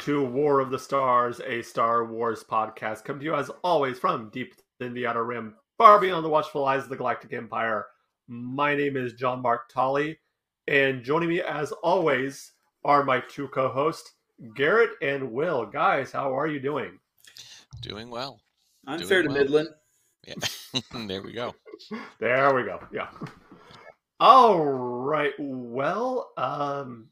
to War of the Stars, a Star Wars podcast. Come to you as always from deep in the Outer Rim, far beyond the watchful eyes of the Galactic Empire. My name is John Mark Tolley, and joining me as always are my two co-hosts, Garrett and Will. Guys, how are you doing? Doing well. I'm Doing fair to well. Midland. Yeah. there we go. There we go. Yeah. All right. Well, um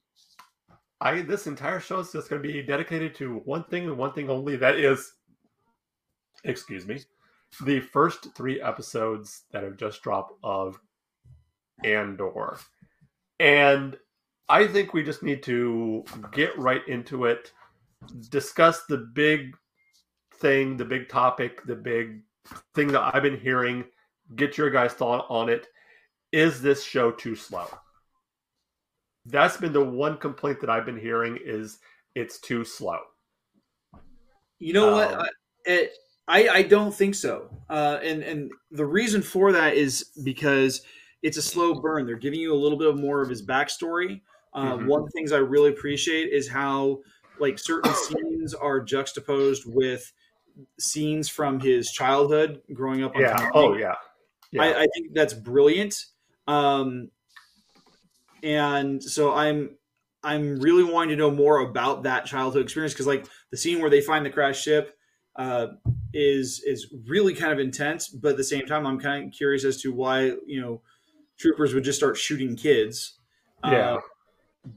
I this entire show is just going to be dedicated to one thing and one thing only that is excuse me, the first 3 episodes that have just dropped of Andor. And I think we just need to get right into it, discuss the big thing, the big topic, the big thing that I've been hearing, get your guys' thought on it. Is this show too slow? That's been the one complaint that I've been hearing is it's too slow. You know what? Um, I, it, I I don't think so. Uh, and and the reason for that is because it's a slow burn. They're giving you a little bit more of his backstory. Uh, Mhm. One of the things I really appreciate is how like certain scenes are juxtaposed with scenes from his childhood growing up. On Yeah. Tampa. Oh yeah. Yeah. I, I think that's brilliant. Um, and so I'm I'm really wanting to know more about that childhood experience because like the scene where they find the crash ship uh, is is really kind of intense, but at the same time I'm kind of curious as to why you know troopers would just start shooting kids. Yeah. Uh,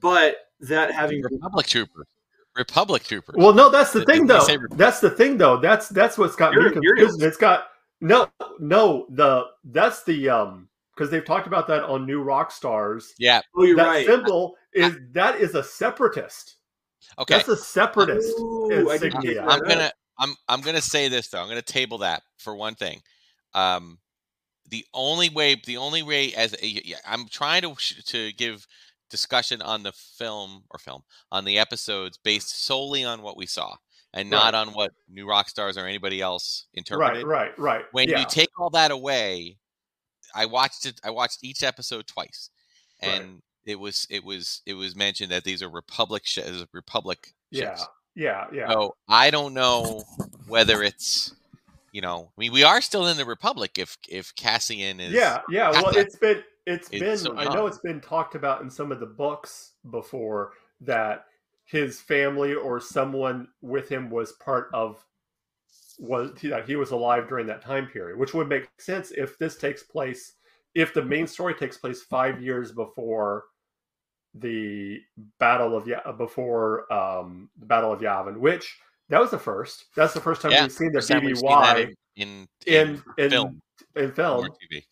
but that having Republic Trooper. Republic Trooper. Well, no, that's the Did- thing, did though. That's the thing, though. That's that's what's got me You're- you're- confused. It's got no, no. The that's the um because they've talked about that on New Rockstars. yeah. oh you're that right. symbol is that is a separatist. Okay. That's a separatist Ooh, I didn't insignia. get I'm gonna I'm I'm gonna say this though. I'm gonna table that for one thing. Um, the only way the only way as a, yeah, I'm trying to to give discussion on the film or film on the episodes based solely on what we saw and not on what New Rockstars or anybody else interpreted. Right, right, right. when yeah. you take all that away i watched it i watched each episode twice Right. and it was it was it was mentioned that these are republic sh- republic yeah, ships yeah, yeah. so i don't know whether it's you know i mean we are still in the republic if if cassian is yeah, yeah. Well, it's been it's It's been so I know it's been talked about in some of the books before that his family or someone with him was part of was that he was alive during that time period, which would make sense if this takes place if the main story takes place five years before the battle of Ya before um the battle of Yavin, which that was the first. That's the first time Yeah, we've seen the First seen that BBY in in, in in film in film. TV.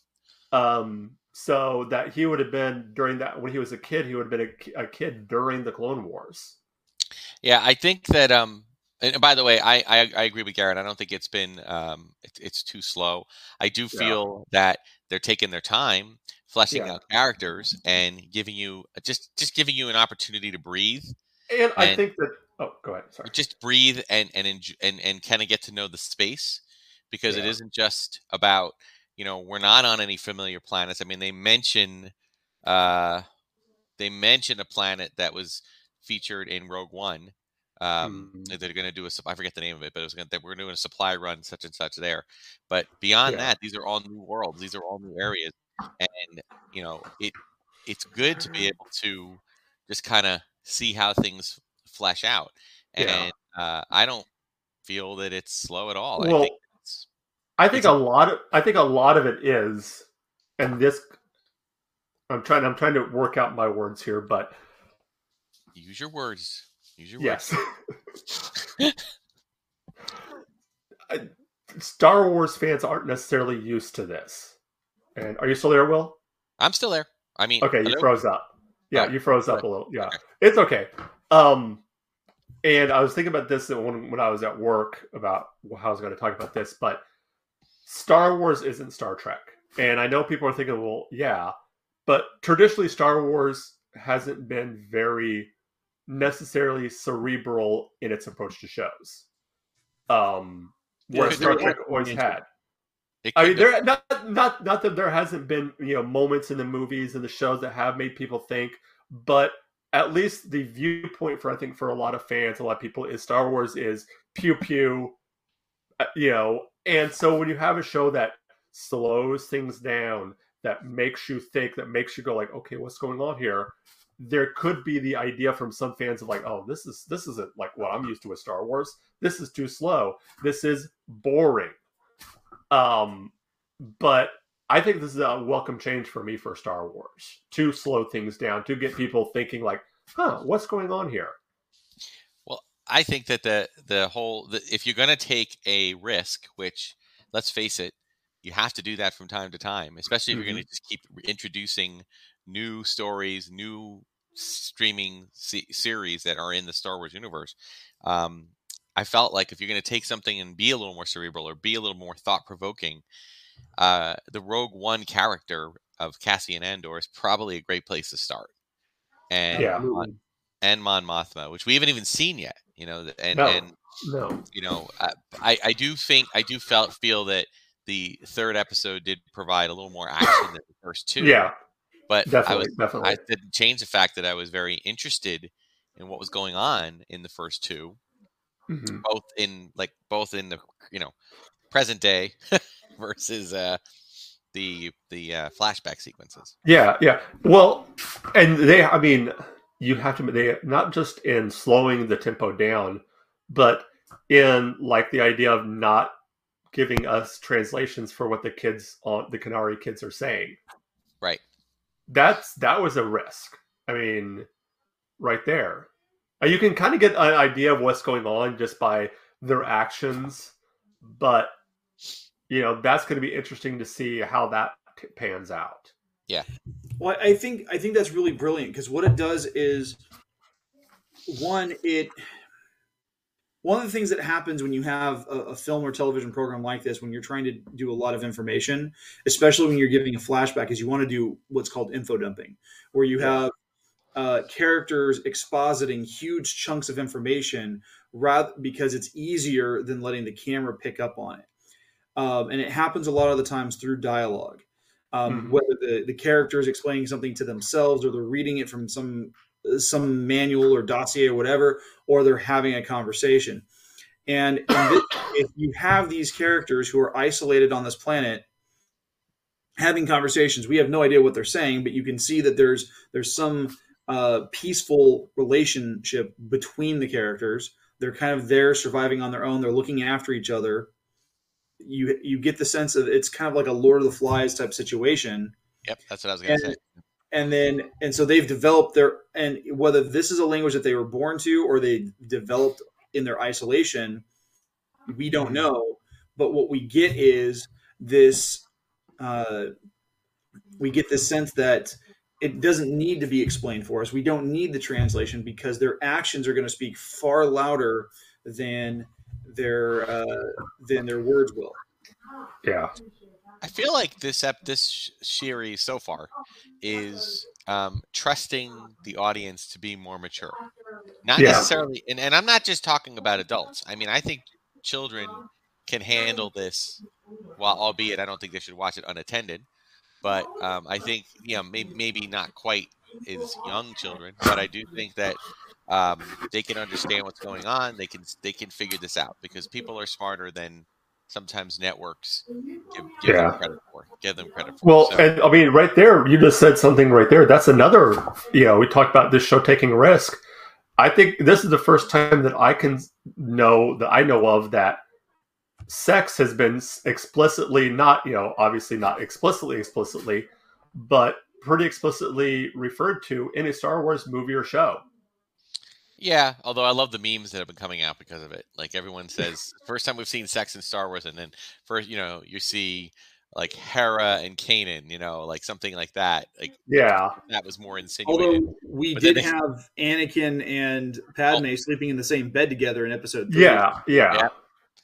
Um, so that he would have been during that when he was a kid, he would have been a, a kid during the Clone Wars. Yeah, I think that. Um, and by the way, I, I I agree with Garrett. I don't think it's been um, it's it's too slow. I do Yeah. feel that they're taking their time, fleshing Yeah. out characters, and giving you just just giving you an opportunity to breathe, And I think that oh, go ahead. Sorry. just breathe and and enj- and and kind of get to know the space, because it Yeah. isn't just about you know we're not on any familiar planets. I mean, they mention uh, they mention a planet that was featured in Rogue One. Um, Mhm. they're going to do a I forget the name of it, but it was going to, we're doing a supply run such and such there. But beyond Yeah. that, these are all new worlds. These are all new areas, and you know it it's good to be able to just kind of see how things flesh out. And Yeah. uh, I don't feel that it's slow at all. Well, I think I think a lot of I think a lot of it is, and this I'm trying I'm trying to work out my words here, but use your words. Use your yes. I- Star Wars fans aren't necessarily used to this. And are you still there, Will? I'm still there. I mean, Okay, you hello? froze up. Yeah, you froze up okay. a little. Yeah, Okay. it's okay. Um, and I was thinking about this when when I was at work about how I was going to talk about this, but Star Wars isn't Star Trek, and I know people are thinking, well, yeah, but traditionally Star Wars hasn't been very necessarily cerebral in its approach to shows. Um, where Yeah, Star Trek always had. I mean, there not not not that there hasn't been you know moments in the movies and the shows that have made people think, but at least the viewpoint for I think for a lot of fans, a lot of people is Star Wars is pew pew, uh, you know, and so when you have a show that slows things down, that makes you think, that makes you go like, okay, what's going on here? There could be the idea from some fans of like, oh, this is this isn't like what I'm used to with Star Wars. This is too slow. This is boring. Um, but I think this is a welcome change for me for Star Wars to slow things down, to get people thinking like, huh, what's going on here? Well, I think that the the whole the, if you're going to take a risk, which let's face it, you have to do that from time to time, especially if mm-hmm. you're going to just keep introducing new stories, new streaming c- series that are in the Star Wars universe. Um, I felt like if you're going to take something and be a little more cerebral or be a little more thought provoking, uh, the Rogue One character of Cassian Andor is probably a great place to start. And yeah. Mon, and Mon Mothma, which we haven't even seen yet, you know, and no. and no. you know, I I do think I do felt feel that the third episode did provide a little more action than the first two. Yeah, but definitely, I was definitely. I didn't change the fact that I was very interested in what was going on in the first 2 mm-hmm. both in like both in the you know present day versus uh, the the uh, flashback sequences. Yeah, yeah. Well, and they, I mean, you have to they not just in slowing the tempo down, but in like the idea of not giving us translations for what the kids on the Kenari kids are saying. Right. That's that was a risk. I mean, right there. You can kind of get an idea of what's going on just by their actions, but you know that's going to be interesting to see how that pans out. Yeah. Well, I think I think that's really brilliant because what it does is one it one of the things that happens when you have a, a, film or television program like this when you're trying to do a lot of information especially when you're giving a flashback is you want to do what's called info dumping where you have uh, characters expositing huge chunks of information rather because it's easier than letting the camera pick up on it um, and it happens a lot of the times through dialogue. Um, mm-hmm. Whether the, the character is explaining something to themselves, or they're reading it from some some manual or dossier or whatever, or they're having a conversation. And this, if you have these characters who are isolated on this planet having conversations, we have no idea what they're saying, but you can see that there's there's some uh, peaceful relationship between the characters. They're kind of there surviving on their own. They're looking after each other you you get the sense of it's kind of like a Lord of the Flies type situation. Yep, that's what I was going to say. And then and so they've developed their and whether this is a language that they were born to or they developed in their isolation, we don't know. But what we get is this. Uh, we get this sense that it doesn't need to be explained for us. We don't need the translation because their actions are going to speak far louder than their uh, than their words will. Yeah, I feel like this ep- this series so far is um, trusting the audience to be more mature. Not yeah. necessarily, and, and I'm not just talking about adults. I mean, I think children can handle this. While albeit I don't think they should watch it unattended, but um, I think you know maybe maybe not quite as young children, but I do think that um, they can understand what's going on. They can they can figure this out because people are smarter than sometimes networks give, give yeah. them credit for. Give them credit for. Well, so. and I mean, right there, you just said something right there. That's another. You know, we talked about this show taking a risk. I think this is the first time that I can know that I know of that sex has been explicitly not, you know, obviously not explicitly explicitly, but pretty explicitly referred to in a Star Wars movie or show. Yeah, although I love the memes that have been coming out because of it. Like everyone says, first time we've seen sex in Star Wars, and then first, you know, you see like Hera and Kanan, you know, like something like that. Like yeah, that was more insinuated. Although we but did they... have Anakin and Padme oh. sleeping in the same bed together in Episode three. Yeah, yeah. yeah.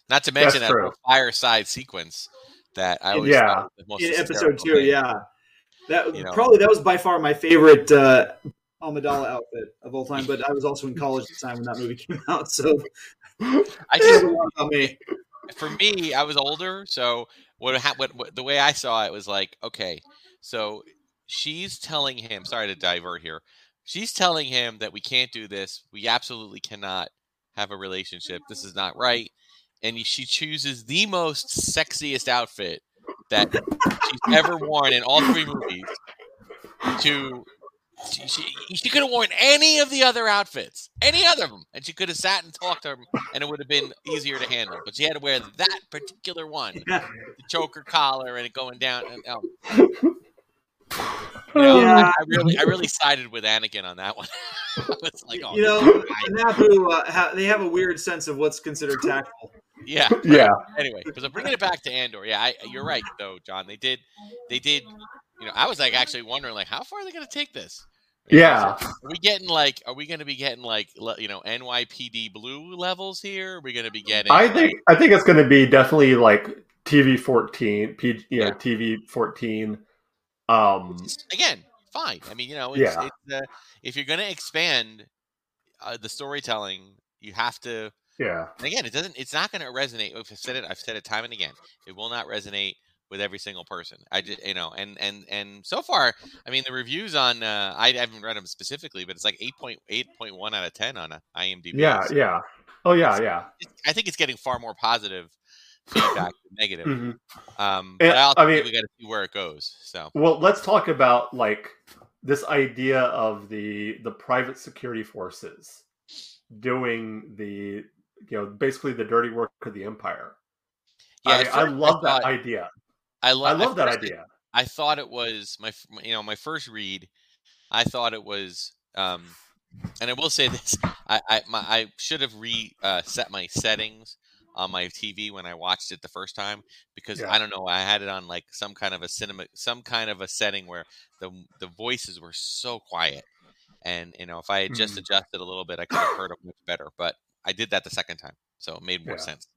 Not to mention That's that true. fireside sequence that I always yeah in Episode two. Thing. Yeah, that you know, probably that was by far my favorite uh, Amidala outfit of all time, but I was also in college at the time when that movie came out, so I just about me. For me, I was older, so what, what, what the way I saw it was like, okay, so she's telling him. Sorry to divert here, she's telling him that we can't do this. We absolutely cannot have a relationship. This is not right. And she chooses the most sexiest outfit that she's ever worn in all three movies to she, she, she could have worn any of the other outfits, any other of them, and she could have sat and talked to him, and it would have been easier to handle. But she had to wear that particular one, Yeah. the choker collar, and it going down. And, um, you know, Yeah. I, I really, I really sided with Anakin on that one. it's like, oh, you know, Naboo, uh, ha- they have a weird sense of what's considered tactful. yeah. Yeah. Anyway, because I'm bringing it back to Andor. Yeah, I, you're right though, John. They did, they did. You know, I was like actually wondering like, how far are they going to take this? Yeah. Are we getting like? Are we going to be getting like you know NYPD blue levels here? Are we going to be getting? I think I think it's going to be definitely like TV fourteen, P, you know, Yeah. TV fourteen. Um, again, fine. I mean, you know, it's, Yeah. it's, uh, if you're going to expand uh, the storytelling, you have to. yeah, And again, it doesn't. It's not going to resonate. I've said it. I've said it time and again. It will not resonate with every single person. I just, you know, and and and so far, I mean, the reviews on uh, I haven't read them specifically, but it's like eight point eight point one out of ten on uh, IMDb. yeah, So yeah. Oh yeah, yeah. it's- I think it's getting far more positive feedback than negative. Mhm. Um, but I, I mean- we got to see where it goes. So Well, let's talk about like this idea of the the private security forces doing the you know basically the dirty work of the empire. yeah, I, I love that thought- idea. I, lo- I love that idea. I thought it was my, you know, my first read. I thought it was, um, and I will say this: I, I, my, I should have reset uh, my settings on my TV when I watched it the first time because Yeah. I don't know, I had it on like some kind of a cinema, some kind of a setting where the the voices were so quiet, and you know, if I had just Mhm. adjusted a little bit, I could have heard them much better. But I did that the second time, so it made more Yeah. sense.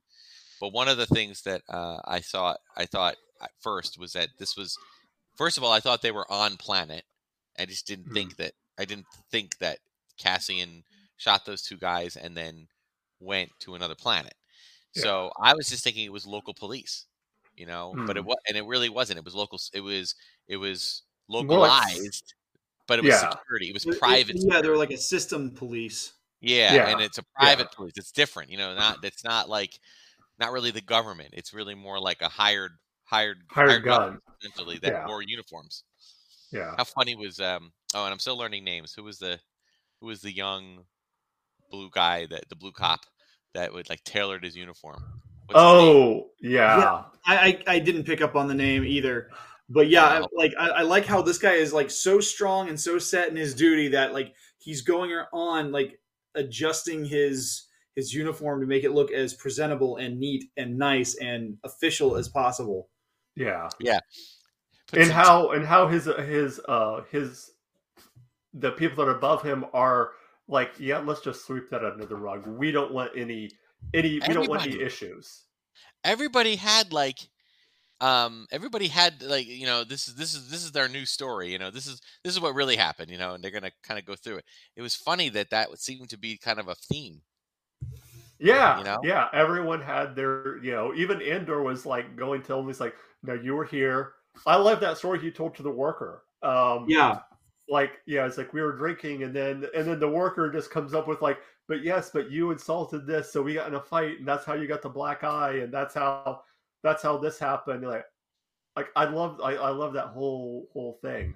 But one of the things that uh, I thought I thought first was that this was first of all I thought they were on planet. I just didn't Hmm. think that I didn't think that Cassian shot those two guys and then went to another planet. Yeah. So I was just thinking it was local police, you know, but it Hmm. was and it really wasn't. It was local. It was it was like localized, but it was Yeah. security. It was It- it- private. yeah, they're security. like a system police. Yeah, Yeah, and it's a private police. It's different, you know. Not it's not like not really the government. It's really more like a hired hired Hired gun. essentially that Yeah. wore uniforms. Yeah. How funny was um? Oh, and I'm still learning names. Who was the who was the young blue guy that the blue cop that would like tailored his uniform? What's his? Oh yeah. Yeah. I, I I didn't pick up on the name either, but yeah, I, like I, I like how this guy is like so strong and so set in his duty that like he's going on like adjusting his his uniform to make it look as presentable and neat and nice and official as possible. Yeah. Put and some- how and how his his uh his the people that are above him are like yeah let's just sweep that under the rug. We don't want any any we don't want any issues. Everybody had like um everybody had like you know this is this is this is their new story you know this is this is what really happened you know and they're gonna kind of go through it. It was funny that that would seem to be kind of a theme. Yeah You know? yeah everyone had their you know even andor was like going to him he's like no you were here. I love that story you told to the worker. Um Yeah, like yeah it's like we were drinking and then and then the worker just comes up with like but yes but you insulted this so we got in a fight and that's how you got the black eye and that's how that's how this happened. Like like i love I, I love that whole whole thing.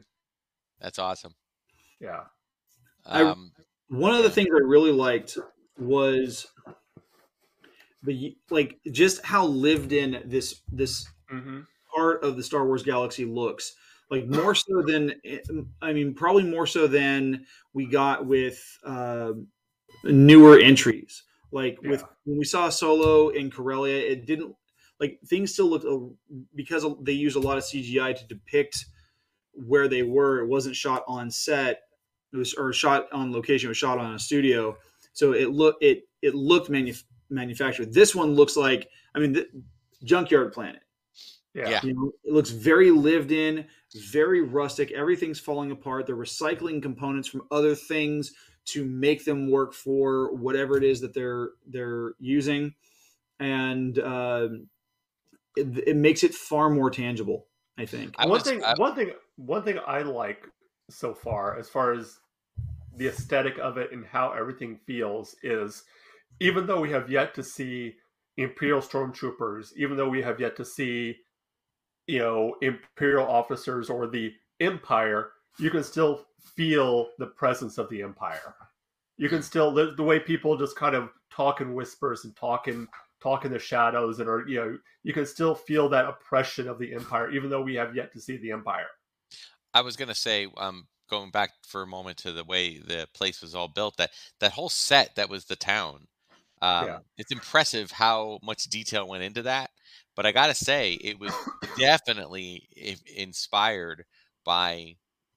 That's awesome. Yeah. I- um one of the things I really liked was the like just how lived in this this mm-hmm. Part of the Star Wars galaxy looks. Like more so than I mean, probably more so than we got with uh, newer entries. Like with when we saw Solo in Corellia, it didn't like things still looked because they use a lot of CGI to depict where they were. It wasn't shot on set. It was or shot on location. It was shot on a studio. So it looked it it looked manu- manufactured. This one looks like I mean, the, Junkyard Planet. Yeah Yeah. You know, it looks very lived in, very rustic. Everything's falling apart. They're recycling components from other things to make them work for whatever it is that they're they're using, and um it, it makes it far more tangible. I think. I one was- thing I- one thing one thing i like so far as far as the aesthetic of it and how everything feels is even though we have yet to see imperial stormtroopers even though we have yet to see you know imperial officers or the empire you can still feel the presence of the empire you can still the, the way people just kind of talk in whispers and talk in talk in the shadows and are you know you can still feel that oppression of the empire even though we have yet to see the empire I was gonna say, um, going back for a moment to the way the place was all built, that that whole set that was the town. Um, Yeah. It's impressive how much detail went into that. But I gotta say, it was definitely inspired by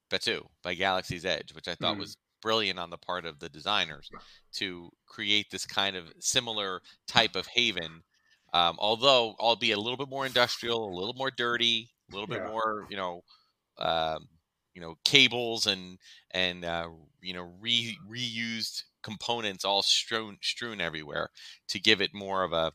Batuu, by Galaxy's Edge, which I thought Mm. was brilliant on the part of the designers to create this kind of similar type of haven. Um, although, albeit a little bit more industrial, a little more dirty, a little bit Yeah. more, you know, um, you know, cables and and uh, you know re, reused components all strewn strewn everywhere to give it more of a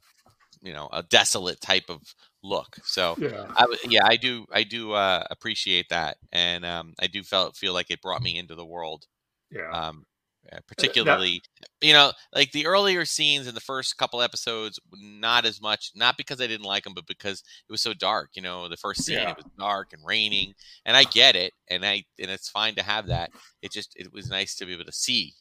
you know a desolate type of look. So yeah I yeah, I do I do uh, appreciate that, and um, I do felt feel like it brought me into the world yeah um, uh, particularly you know like the earlier scenes in the first couple episodes not as much not because i didn't like them but because it was so dark you know the first scene Yeah. it was dark and raining and i get it and i and it's fine to have that it just it was nice to be able to see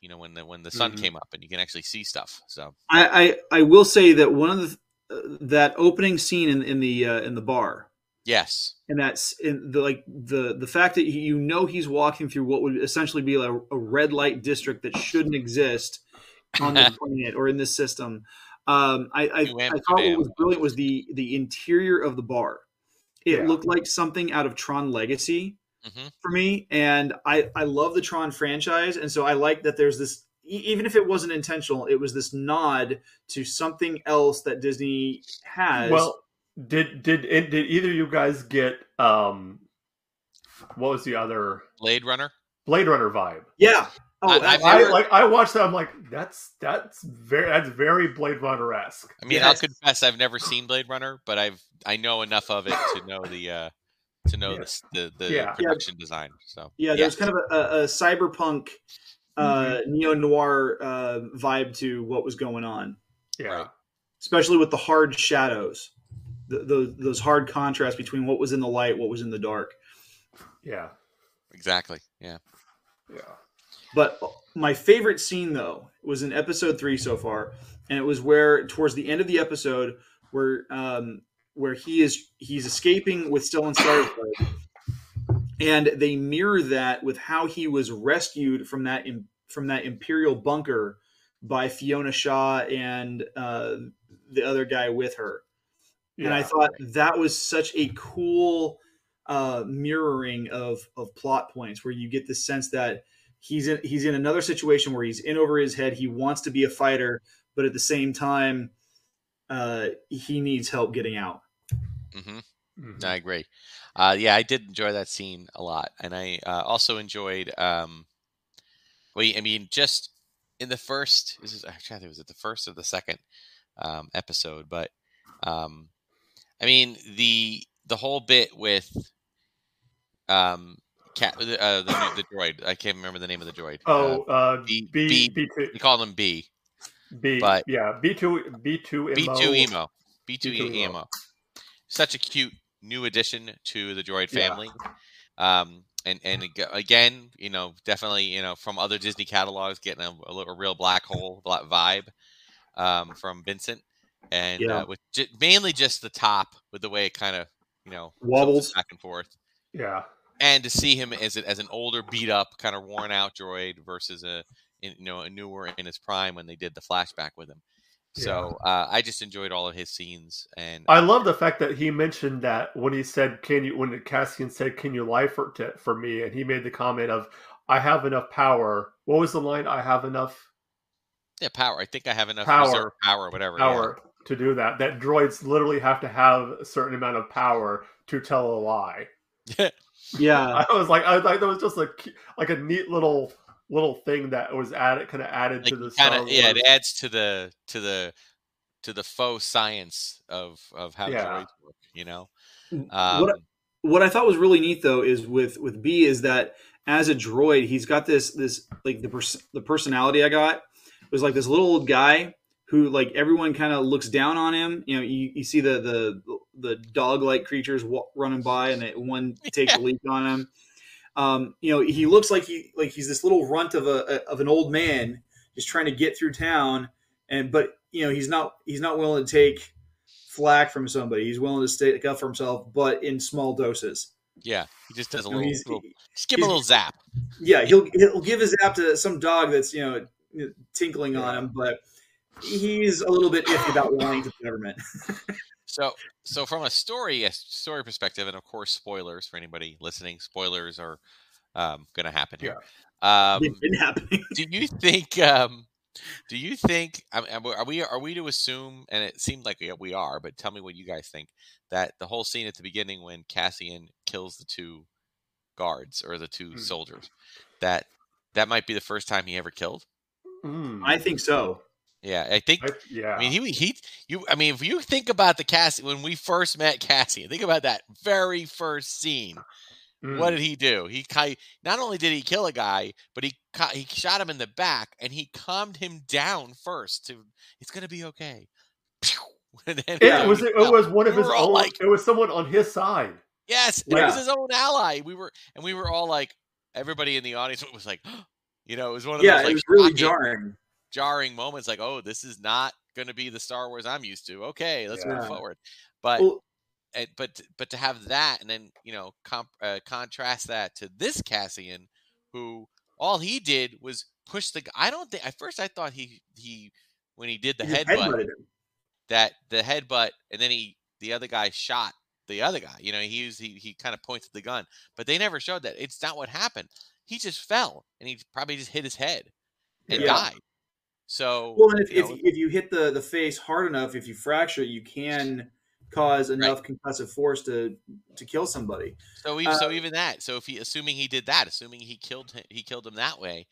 you know when the when the sun Mhm. came up and you can actually see stuff so I, I I will say that one of the uh, that opening scene in in the uh, in the bar yes and that's in the like the the fact that he, you know he's walking through what would essentially be a, a red light district that shouldn't exist on the planet or in this system. Um, I I, New I thought what was brilliant was the the interior of the bar. It Yeah. looked like something out of Tron Legacy hmm for me, and I I love the Tron franchise, and so I like that there's this. e- Even if it wasn't intentional, it was this nod to something else that Disney has. well did did did either you guys get um what was the other blade runner blade runner vibe yeah. Oh, I- I've I like I watched that. I'm like, that's that's very that's very Blade Runner esque. i mean i'll confess i've never seen blade runner but i've i know enough of it to know the uh to know Yeah. the the, the Yeah. production design so Yeah, there's kind of a, a, a cyberpunk, uh, neo noir uh, vibe to what was going on, Yeah, Right. especially with the hard shadows, the, those those hard contrasts between what was in the light, what was in the dark. yeah, exactly yeah yeah. But my favorite scene though was in episode three so far, and it was where towards the end of the episode where um, where he is he's escaping with Stellan Skarsgård, and they mirror that with how he was rescued from that from that Imperial bunker by Fiona Shaw and uh, the other guy with her. yeah. And I thought that was such a cool uh, mirroring of of plot points where you get the sense that he's in he's in another situation where he's in over his head. He wants to be a fighter, but at the same time, uh, he needs help getting out. Hmm Mhm. I agree. Uh, yeah, I did enjoy that scene a lot, and I uh, also enjoyed. Um, well, I mean, just in the first, this is trying to think, was it the first or the second um, episode? But um, I mean, the the whole bit with um, cat, uh, the the droid. I can't remember the name of the droid. Oh, uh, uh, B- B B- B two we called him B. B but- yeah B two B two B two emo. B two B2EMO. Such a cute new addition to the droid Yeah. family. Um, and and again, you know, definitely, you know, from other Disney catalogs, getting a, a, little- a real black hole black vibe um, from Vincent, and Yeah. uh, with j- mainly just the top with the way it kind of, you know, Wobbles. back and forth, Yeah, and to see him as as an older, beat up, kind of worn out droid versus a in, you know a newer in his prime when they did the flashback with him. So uh, I just enjoyed all of his scenes, and I love the fact that he mentioned that when he said, "Can you?" When Cassian said, "Can you lie for to, for me?" and he made the comment of, "I have enough power." What was the line? I have enough yeah, power. I think I have enough Power. reserve power, whatever. yeah. power to do that. That droids literally have to have a certain amount of power to tell a lie. Yeah, I was like, I was like, that was just like like a neat little little thing that was added, kind of added like to the kind Star of yeah, Wars. it adds to the to the to the faux science of of how Yeah. droids work. You know, what um, what I thought was really neat though is with with B is that as a droid, he's got this this like the pers- the personality I got was like this little old guy who like everyone kind of looks down on him. You know, you, you see the the the dog like creatures wa- running by, and they, one takes a leap on him. Um, you know, he looks like he like he's this little runt of a of an old man just trying to get through town, and but you know he's not he's not willing to take flack from somebody. He's willing to stick up for himself, but in small doses. Yeah, he just does a little, he's- little him a little zap. yeah, he'll he'll give his app to some dog that's you know tinkling on him, but he's a little bit iffy about lying to the government. So, so from a story a story perspective, and of course, spoilers for anybody listening. Spoilers are um, going to happen here. Um, It's been happening. do you think? Um, do you think? Are we are we to assume? And it seemed like we- are, but tell me what you guys think. That the whole scene at the beginning when Cassian kills the two guards or the two Hmm. soldiers, that that might be the first time he ever killed. Mm. I think so. Yeah, I think I, yeah. I mean, he he you. I mean, if you think about the Cassie when we first met Cassie, think about that very first scene. Mm. What did he do? He not only did he kill a guy, but he he shot him in the back and he calmed him down first. To it's gonna be okay. And then, it was it was one of his own. like- it was someone on his side. yes, it was his own ally. We were and we were all like, everybody in the audience was like, you know, it was one of Yeah, those like it was really shocking- jarring. Jarring moments like oh this is not going to be the star wars i'm used to. Okay let's move forward. But Well, but but to have that and then you know comp, uh, contrast that to this cassian who all he did was push the I don't think at first i thought he he when he did the he headbutt that the headbutt and then he the other guy shot the other guy you know he used he, he kind of pointed the gun but they never showed that. It's not what happened. He just fell and he probably just hit his head and Yeah. died so Well, if, you if, know, if you hit the, the face hard enough, if you fracture, you can cause enough concussive force to to kill somebody. So even so Uh, even that. So if he assuming he did that, assuming he killed him, he killed him that way,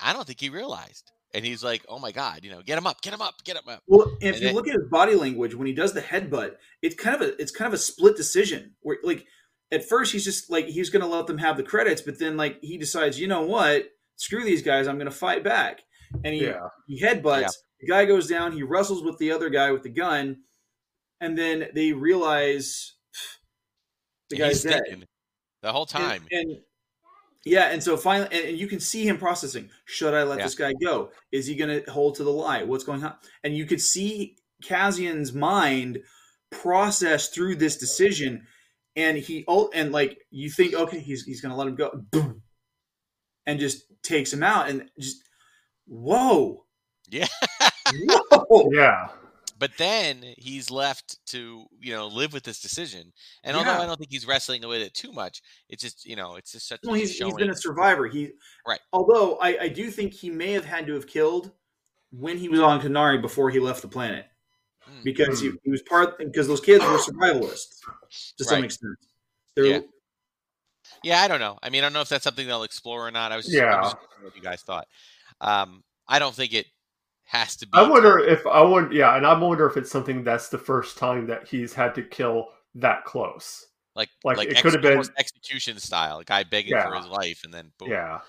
I don't think he realized. And he's like, "Oh my god, you know, get him up, get him up, get him up." Well, if And you then- look at his body language when he does the headbutt, it's kind of a it's kind of a split decision where like at first he's just like he's going to let them have the credits, but then like he decides, you know what, screw these guys, I'm going to fight back, and he Yeah. he headbutts. Yeah. The guy goes down. He wrestles with the other guy with the gun, and then they realize the And he's guy's dead. the whole time. And, and- yeah, and so finally, and, and you can see him processing. Should I let Yeah. this guy go? Is he going to hold to the lie? What's going on? And you could see Cassian's mind process through this decision, and he oh, and like you think, okay, he's he's going to let him go, boom, and just takes him out, and just whoa, Yeah. whoa, Yeah. But then he's left to you know live with this decision. And although I don't think he's wrestling with it too much, it's just you know it's just such. Well, he's, showing. he's been a survivor. He Right. Although I, I do think he may have had to have killed when he was on Kenari before he left the planet Mm. because he, he was part because those kids were survivalists to some Right. extent. They're, Yeah. Yeah, I don't know. I mean, I don't know if that's something they'll explore or not. I was just, Yeah. I'm just wondering what you guys thought. Um, I don't think it has to be. I wonder if I want. Yeah, and I wonder if it's something that's the first time that he's had to kill that close. like like, like, it ex- could have been- execution style, a guy begging for his life, and then boom. Yeah.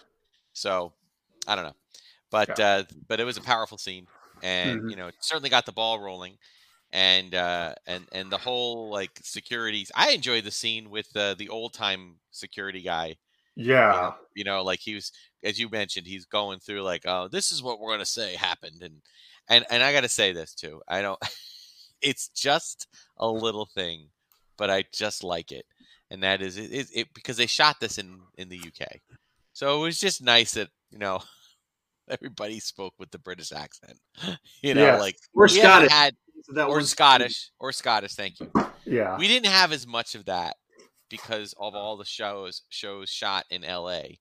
So I don't know, but uh, but it was a powerful scene, and Mhm. you know, it certainly got the ball rolling, and uh, and and the whole like securities. I enjoyed the scene with uh, the old time security guy. Yeah. know, you know, like he was, as you mentioned, he's going through like, oh, this is what we're gonna say happened, and and and I got to say this too. I don't. it's just a little thing, but I just like it, and that is it, it, it because they shot this in in the UK, so it was just nice that you know everybody spoke with the British accent. You know, Yes. like we haven't Scottish. had that or Scottish or Scottish. Thank you Yeah. we didn't have as much of that because of all the shows shows shot in LA.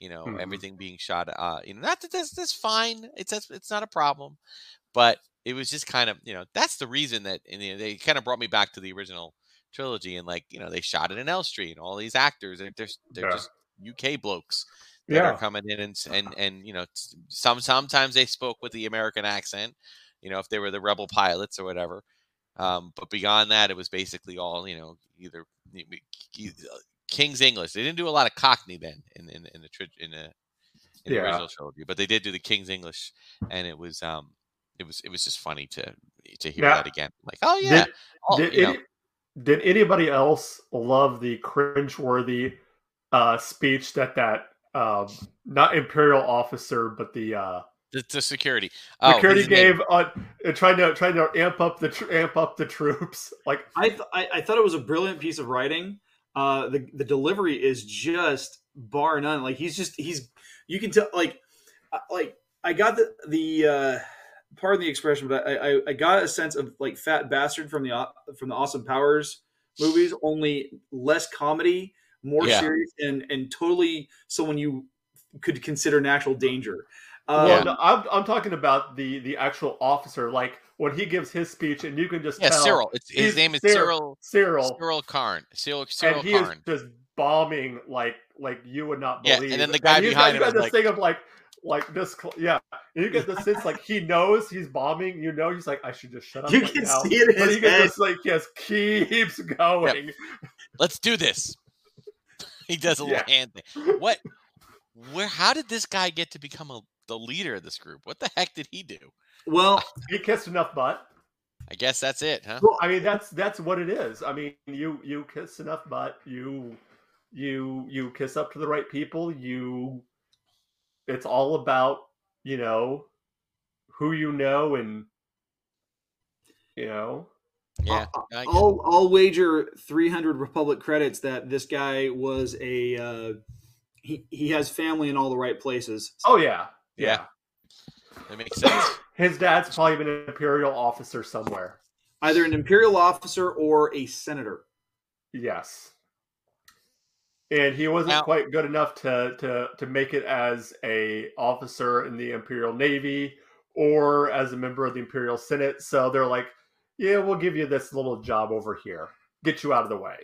You know, Mhm. everything being shot. Uh, you know, not that that's that's fine. It's that's it's not a problem, but it was just kind of you know that's the reason that and, you know, they kind of brought me back to the original trilogy and like you know they shot it in Elstree and all these actors they're they're, they're Yeah. just UK blokes that Yeah. are coming in and and and you know some sometimes they spoke with the American accent, you know if they were the rebel pilots or whatever. Um, but beyond that, it was basically all you know either King's English. They didn't do a lot of Cockney then in in, in the in the in the Yeah. original trilogy, but they did do the King's English, and it was um it was it was just funny to to hear Yeah. that again. Like, oh yeah, Did, oh, did, you know, any, did anybody else love the cringeworthy uh, speech that that um, not imperial officer but the uh, the, the security. Oh, security his gave on uh, trying to trying to amp up the tr- amp up the troops like I, th- I I thought it was a brilliant piece of writing. Uh, the the delivery is just bar none. Like he's just he's you can tell like uh, like I got the the uh, pardon the expression, but I, I I got a sense of like fat bastard from the from the Austin Powers movies, only less comedy, more Yeah. serious, and and totally someone you could consider natural danger. Um, well, no, I'm, I'm talking about the the actual officer like when he gives his speech and you can just yeah, tell Syril. It's, his he's name is Syril. Syril Syril, Syril Karn. Syril Syril and he is just bombing like like you would not believe. Yeah, and believe. then the guy he's behind got, him you got is this thing of like like this, cl- yeah. And you get the sense like he knows he's bombing. You know, he's like, I should just shut up. You right can now. see it in But his you get head. this like just keeps going. Let's do this. he does a little Yeah. hand thing. What? Where? How did this guy get to become a, the leader of this group? What the heck did he do? well, He kissed enough butt. I guess that's it, huh? well, I mean, that's that's what it is. I mean, you you kiss enough butt, you you you kiss up to the right people. You, it's all about you know who you know and you know Yeah. I, I'll, I'll wager 300 Republic credits that this guy was a uh, he he has family in all the right places. Oh yeah, Yeah. That makes sense. His dad's probably been an imperial officer somewhere. Either an imperial officer or a senator. Yes. And he wasn't Now- quite good enough to, to to make it as a officer in the Imperial Navy or as a member of the Imperial Senate. So they're like, "Yeah, we'll give you this little job over here. Get you out of the way."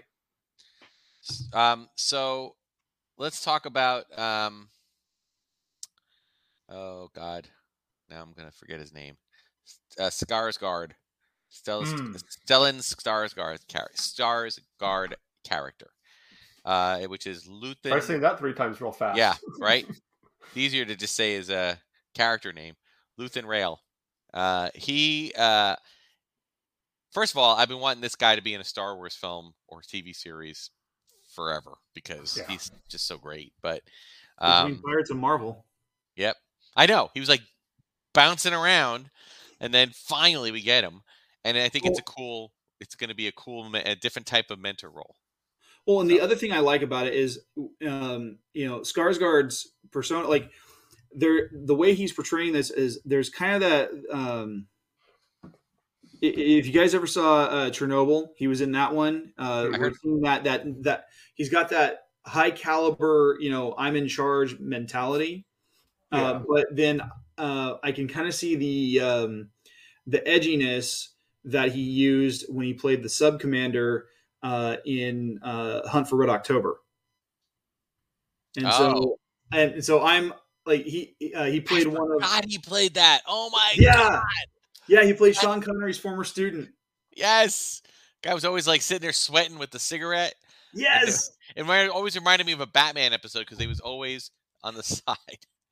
Um, so let's talk about um oh god. Now I'm gonna forget his name. Uh, Skarsgård. Stellan Hmm. Stellan Skarsgård char- Skarsgård character. Uh, which is Luthen. Try saying that three times real fast. Yeah, right. It's easier to just say his uh, character name, Luthen Rael. Uh, he, uh, first of all, I've been wanting this guy to be in a Star Wars film or TV series forever because Yeah. he's just so great. But, between um, Pirates and Marvel. yep, I know he was like bouncing around, and then finally we get him, and I think it's a cool. It's going to be a cool, a different type of mentor role. Well, and the other thing I like about it is, um, you know, Skarsgård's persona, like there, the way he's portraying this is there's kind of that. Um, if you guys ever saw uh, Chernobyl, he was in that one. Uh, I we're seeing that that that he's got that high caliber, you know, I'm in charge mentality. Uh, but then uh, I can kind of see the um, the edginess that he used when he played the sub commander uh, in uh, Hunt for Red October. And Oh. so, and so I'm like he uh, he played one of God, he played that. Oh my yeah god! Yeah he played Sean Connery's former student. Yes, guy was always like sitting there sweating with the cigarette. Yes, It reminded, always reminded me of a Batman episode because they was always on the side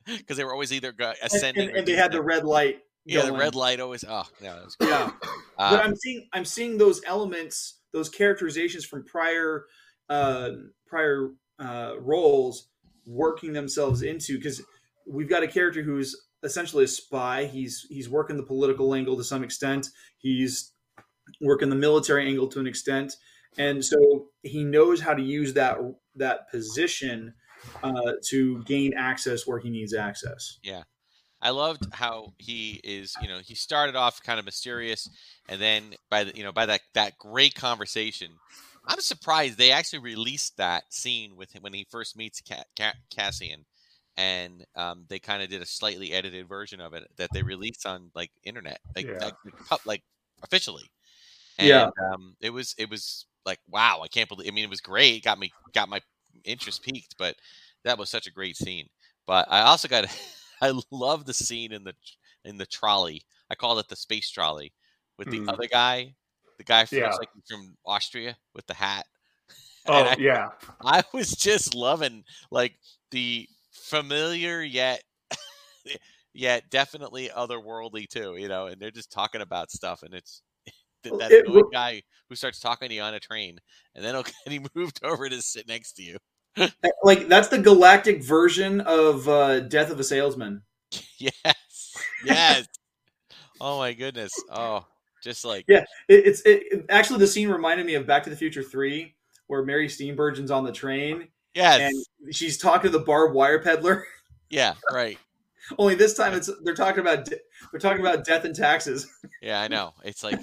because they were always either and, ascending and, and they had the red light. yeah the red light always. Oh yeah, that was great. Yeah, but Um, I'm seeing I'm seeing those elements, those characterizations from prior uh, prior uh, roles working themselves into because we've got a character who's essentially a spy. He's he's working the political angle to some extent. He's working the military angle to an extent, and so he knows how to use that that position uh, to gain access where he needs access. Yeah. I loved how he is. You know, he started off kind of mysterious, and then by the you know by that that great conversation, I'm surprised they actually released that scene with him when he first meets Ca- Ca- Cassian, and um, they kind of did a slightly edited version of it that they released on like internet, like Yeah. like, like officially. And, Yeah. um, it was it was like wow, I can't believe. I mean, it was great. Got me got my interest peaked, but that was such a great scene. But I also got I love the scene in the in the trolley. I call it the space trolley with the Mhm. other guy, the guy from, Yeah. like from Austria with the hat. Oh I, yeah, I was just loving like the familiar yet yet definitely otherworldly too, you know, and they're just talking about stuff and it's that, that It annoying guy who starts talking to you on a train and then he moved over to sit next to you. like that's the galactic version of uh, Death of a Salesman. yes. Yes. oh my goodness. Oh, just like Yeah. It, it's it, it- actually the scene reminded me of Back to the Future Three, where Mary Steenburgen's on the train yes. and she's talking to the barbed wire peddler. yeah, right. Only this time it's they're talking about de- they're talking about death and taxes. Yeah, I know. It's like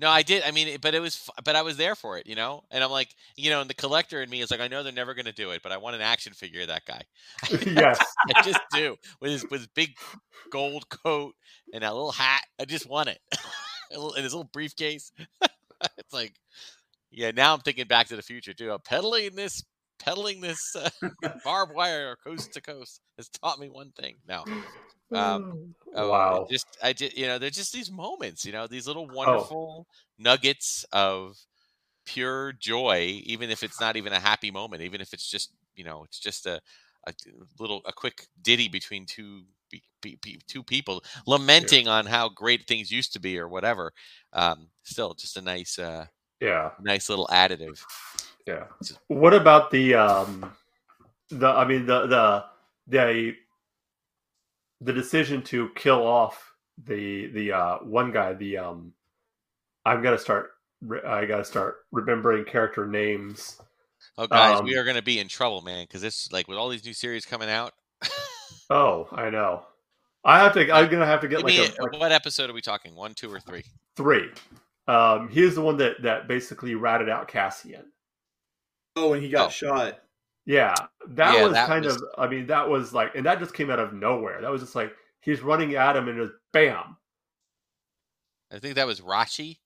No, I did. I mean, but it was, but I was there for it, you know. And I'm like, you know, and the collector in me is like, I know they're never going to do it, but I want an action figure of that guy. yes. I just do with his with his big gold coat and that little hat. I just want it, A little- and his little briefcase. it's like, yeah. Now I'm thinking Back to the Future too. I'm peddling this, peddling this uh, barbed wire coast to coast has taught me one thing. Now, Um, Oh, wow. Just I did, you know, there's just these moments, you know, these little Oh. wonderful nuggets of pure joy, even if it's not even a happy moment, even if it's just, you know, it's just a, a little, a quick ditty between two two people lamenting on how great things used to be or whatever. Um, still, just a nice, uh, Yeah. nice little additive. Yeah. What about the um the I mean the the the the decision to kill off the the uh one guy the um I'm gonna start I gotta start remembering character names. Oh, guys, we Um, are going to be in trouble, man, because this, like, with all these new series coming out. Oh, I know. I have to. I'm gonna have to get like, me a, a- like what episode are we talking? One, two, or three? three. Um, he's the one that that basically ratted out Cassian. Oh, and he got Oh. shot. Yeah, that Yeah, was that kind was- of. I mean, that was like, and that just came out of nowhere. That was just like he's running at him and just bam. I think that was Rashi.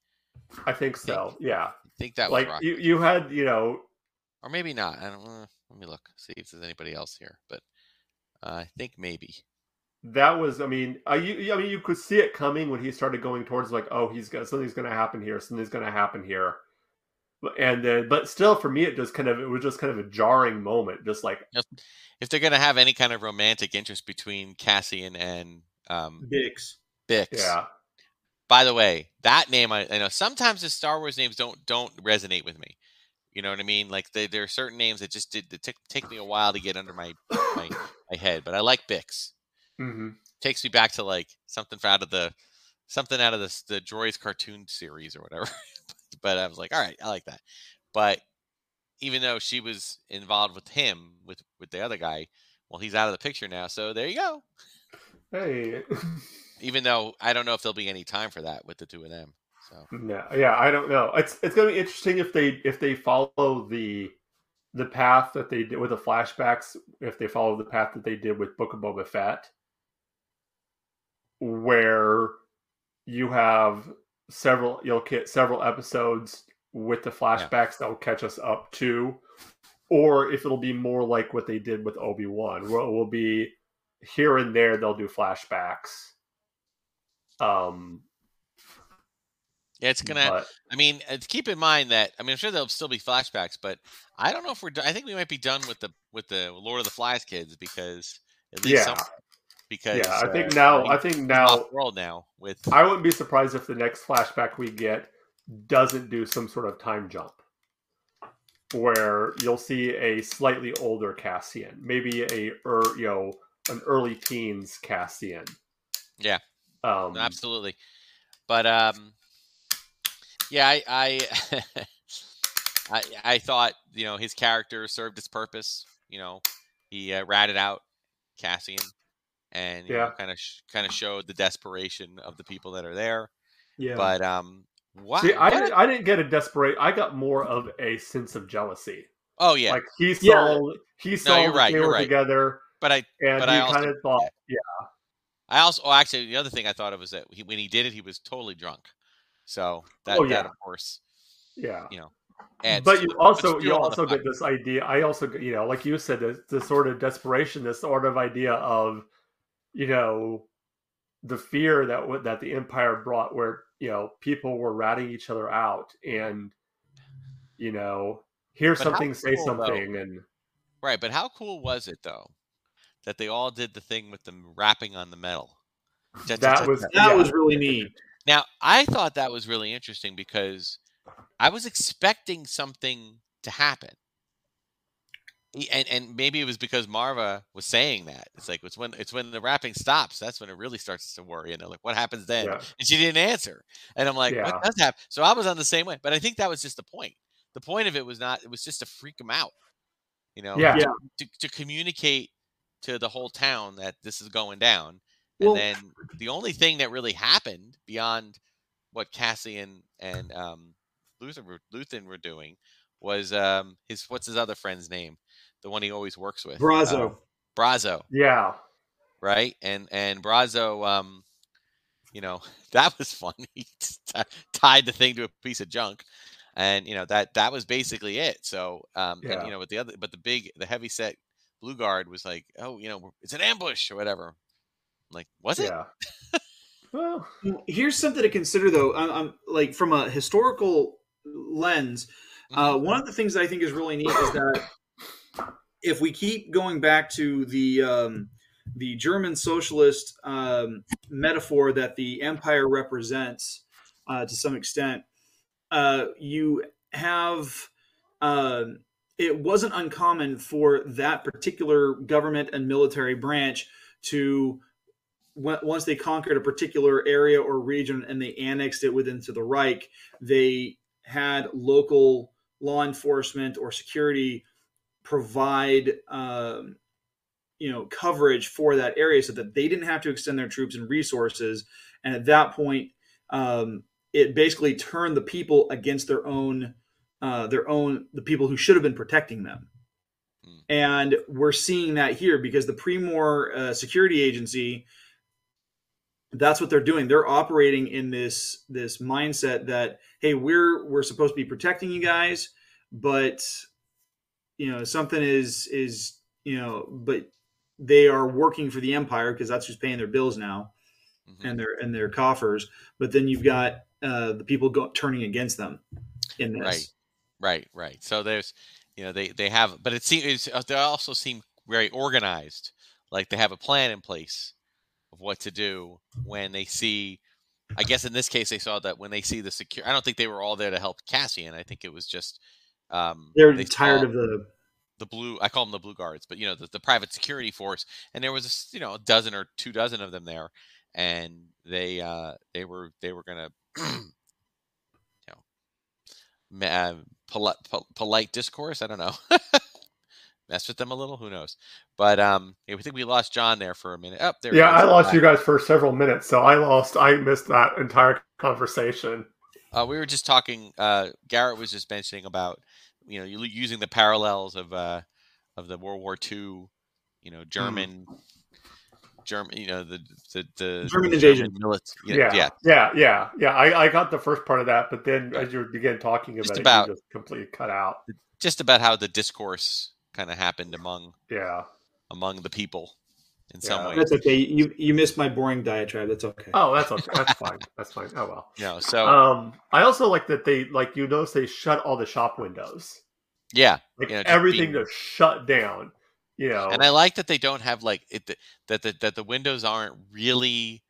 I think so. Yeah, I think that like was Rashi. you, you had, you know, or maybe not. I don't. Uh, let me look, see if there's anybody else here. But uh, I think maybe. that was. I mean, I, you, I mean, you could see it coming when he started going towards like, oh, he's got something's going to happen here. Something's going to happen here. But- And then, but still, for me, it just kind of, it was just kind of a jarring moment. Just like, If they're gonna have any kind of romantic interest between Cassian and um, Bix. Bix. yeah, By the way, that name I, I know sometimes the Star Wars names don't don't resonate with me. You know what I mean? Like they, there are certain names that just did that take take me a while to get under my my, my head. But I like Bix. hmm takes me back to like something out of the something out of the the Droids cartoon series or whatever. but I was like, all right, I like that. But even though she was involved with him with with the other guy, well, he's out of the picture now. So there you go. hey, Even though I don't know if there'll be any time for that with the two of them. So No, yeah, I don't know. It's it's gonna be interesting if they if they follow the the path that they did with the flashbacks. If they follow the path that they did with Book of Boba Fett, where you have several, you'll get several episodes with the flashbacks that will catch us up to, or if it'll be more like what they did with Obi Wan, where it will be here and there they'll do flashbacks. Um, yeah, it's gonna. but- I mean, keep in mind that I mean, I'm sure there'll still be flashbacks, but I don't know if we're. do- I think we might be done with the with the Lord of the Flies kids because at least Yeah. some. Because yeah, I think uh, now. I think now. world now with I wouldn't be surprised if the next flashback we get doesn't do some sort of time jump, where you'll see a slightly older Cassian, maybe a er, you know an early teens Cassian. Yeah. Um, absolutely. But um, yeah, I I, I I thought you know his character served its purpose. You know, he uh, ratted out Cassian, and Yeah. kind of sh- kind of showed the desperation of the people that are there. Yeah. But um? See, I didn't, a- I didn't get a desperate. I got more of a sense of jealousy. oh yeah, Like he Yeah. saw, he saw you're right, they were right. together, but I and but he I also- kind of thought, yeah, I also oh, actually the other thing I thought of was that he, when he did it, he was totally drunk. So that, Oh, that yeah. of course, yeah. you know, but you also you still on the also get this idea i also you know like you said the, the sort of desperation this sort of idea of you know the fear that w- that the empire brought where you know people were ratting each other out and you know hear But how something, say cool, though. something, and Right, but how cool was it though that they all did the thing with them rapping on the metal? that was That yeah. was really neat. Now, I thought that was really interesting because I was expecting something to happen. And and maybe it was because Maarva was saying that. It's like it's when it's when the rapping stops, that's when it really starts to worry. And they're like, what happens then? Yeah. And she didn't answer. And I'm like, Yeah. what does happen? So I was on the same way. But I think that was just the point. The point of it was not it was just to freak them out. You know, Yeah. Yeah. to, to communicate to the whole town that this is going down. Well- and then the only thing that really happened beyond what Cassian and um, Luther were, Luthen were doing was um, his what's his other friend's name, the one he always works with, Brasso. Uh, Brasso, yeah, right? And and Brasso, um, you know, that was fun. He ti- tied the thing to a piece of junk, and you know that that was basically it. So, um, and you know, but the other, but the big, the heavy set blue guard was like, oh, you know, it's an ambush or whatever. I'm like, was it? yeah. well, Here's something to consider, though. I'm, I'm like from a historical lens. Uh, Mhm. one of the things that I think is really neat is that if we keep going back to the um, the German socialist um, metaphor that the empire represents uh, to some extent, uh, you have um it wasn't uncommon for that particular government and military branch to once they conquered a particular area or region and they annexed it within to the Reich, they had local law enforcement or security provide um, you know coverage for that area so that they didn't have to extend their troops and resources. And at that point um, it basically turned the people against their own uh, their own the people who should have been protecting them. Hmm. and we're seeing that here because the Pre-Mor uh, security agency that's what they're doing. They're operating in this this mindset that hey we're we're supposed to be protecting you guys but you know something is is you know but they are working for the empire because that's who's paying their bills now Mhm. and their and their coffers but then you've got uh the people go, turning against them in this Right. Right, right. So there's, you know, they they have, but it seems they also seem very organized. Like they have a plan in place of what to do when they see. I guess in this case, they saw that when they see the secure. I don't think they were all there to help Cassian. I think it was just um, they're they tired of the the blue. I call them the blue guards, but you know the, the private security force, and there was a, you know a dozen or two dozen of them there, and they uh, they were they were gonna you know ma- uh, polite, polite discourse. I don't know. Mess with them a little. Who knows? But um, we think we lost John there for a minute. Up there. yeah. I lost Uh, you guys for several minutes, so I lost. I missed that entire conversation. Uh, we were just talking. Uh, Garrett was just mentioning about you know using the parallels of uh, of the World War II, you know German, German, you know the the, the German invasion. milit- Yeah, yeah, yeah, yeah, yeah, yeah. I, I got the first part of that, but then as you began talking about Just it, about. just completely cut out. just about how the discourse kind of happened among Yeah. among the people in some Yeah. ways. that's okay you you missed my boring diatribe that's okay Oh, that's okay. That's fine. That's fine. Oh well. Yeah. so Um, I also like that they like you notice they shut all the shop windows. yeah, Like Yeah, just everything being- just shut down. You know. and I like that they don't have like it that the, that the windows aren't really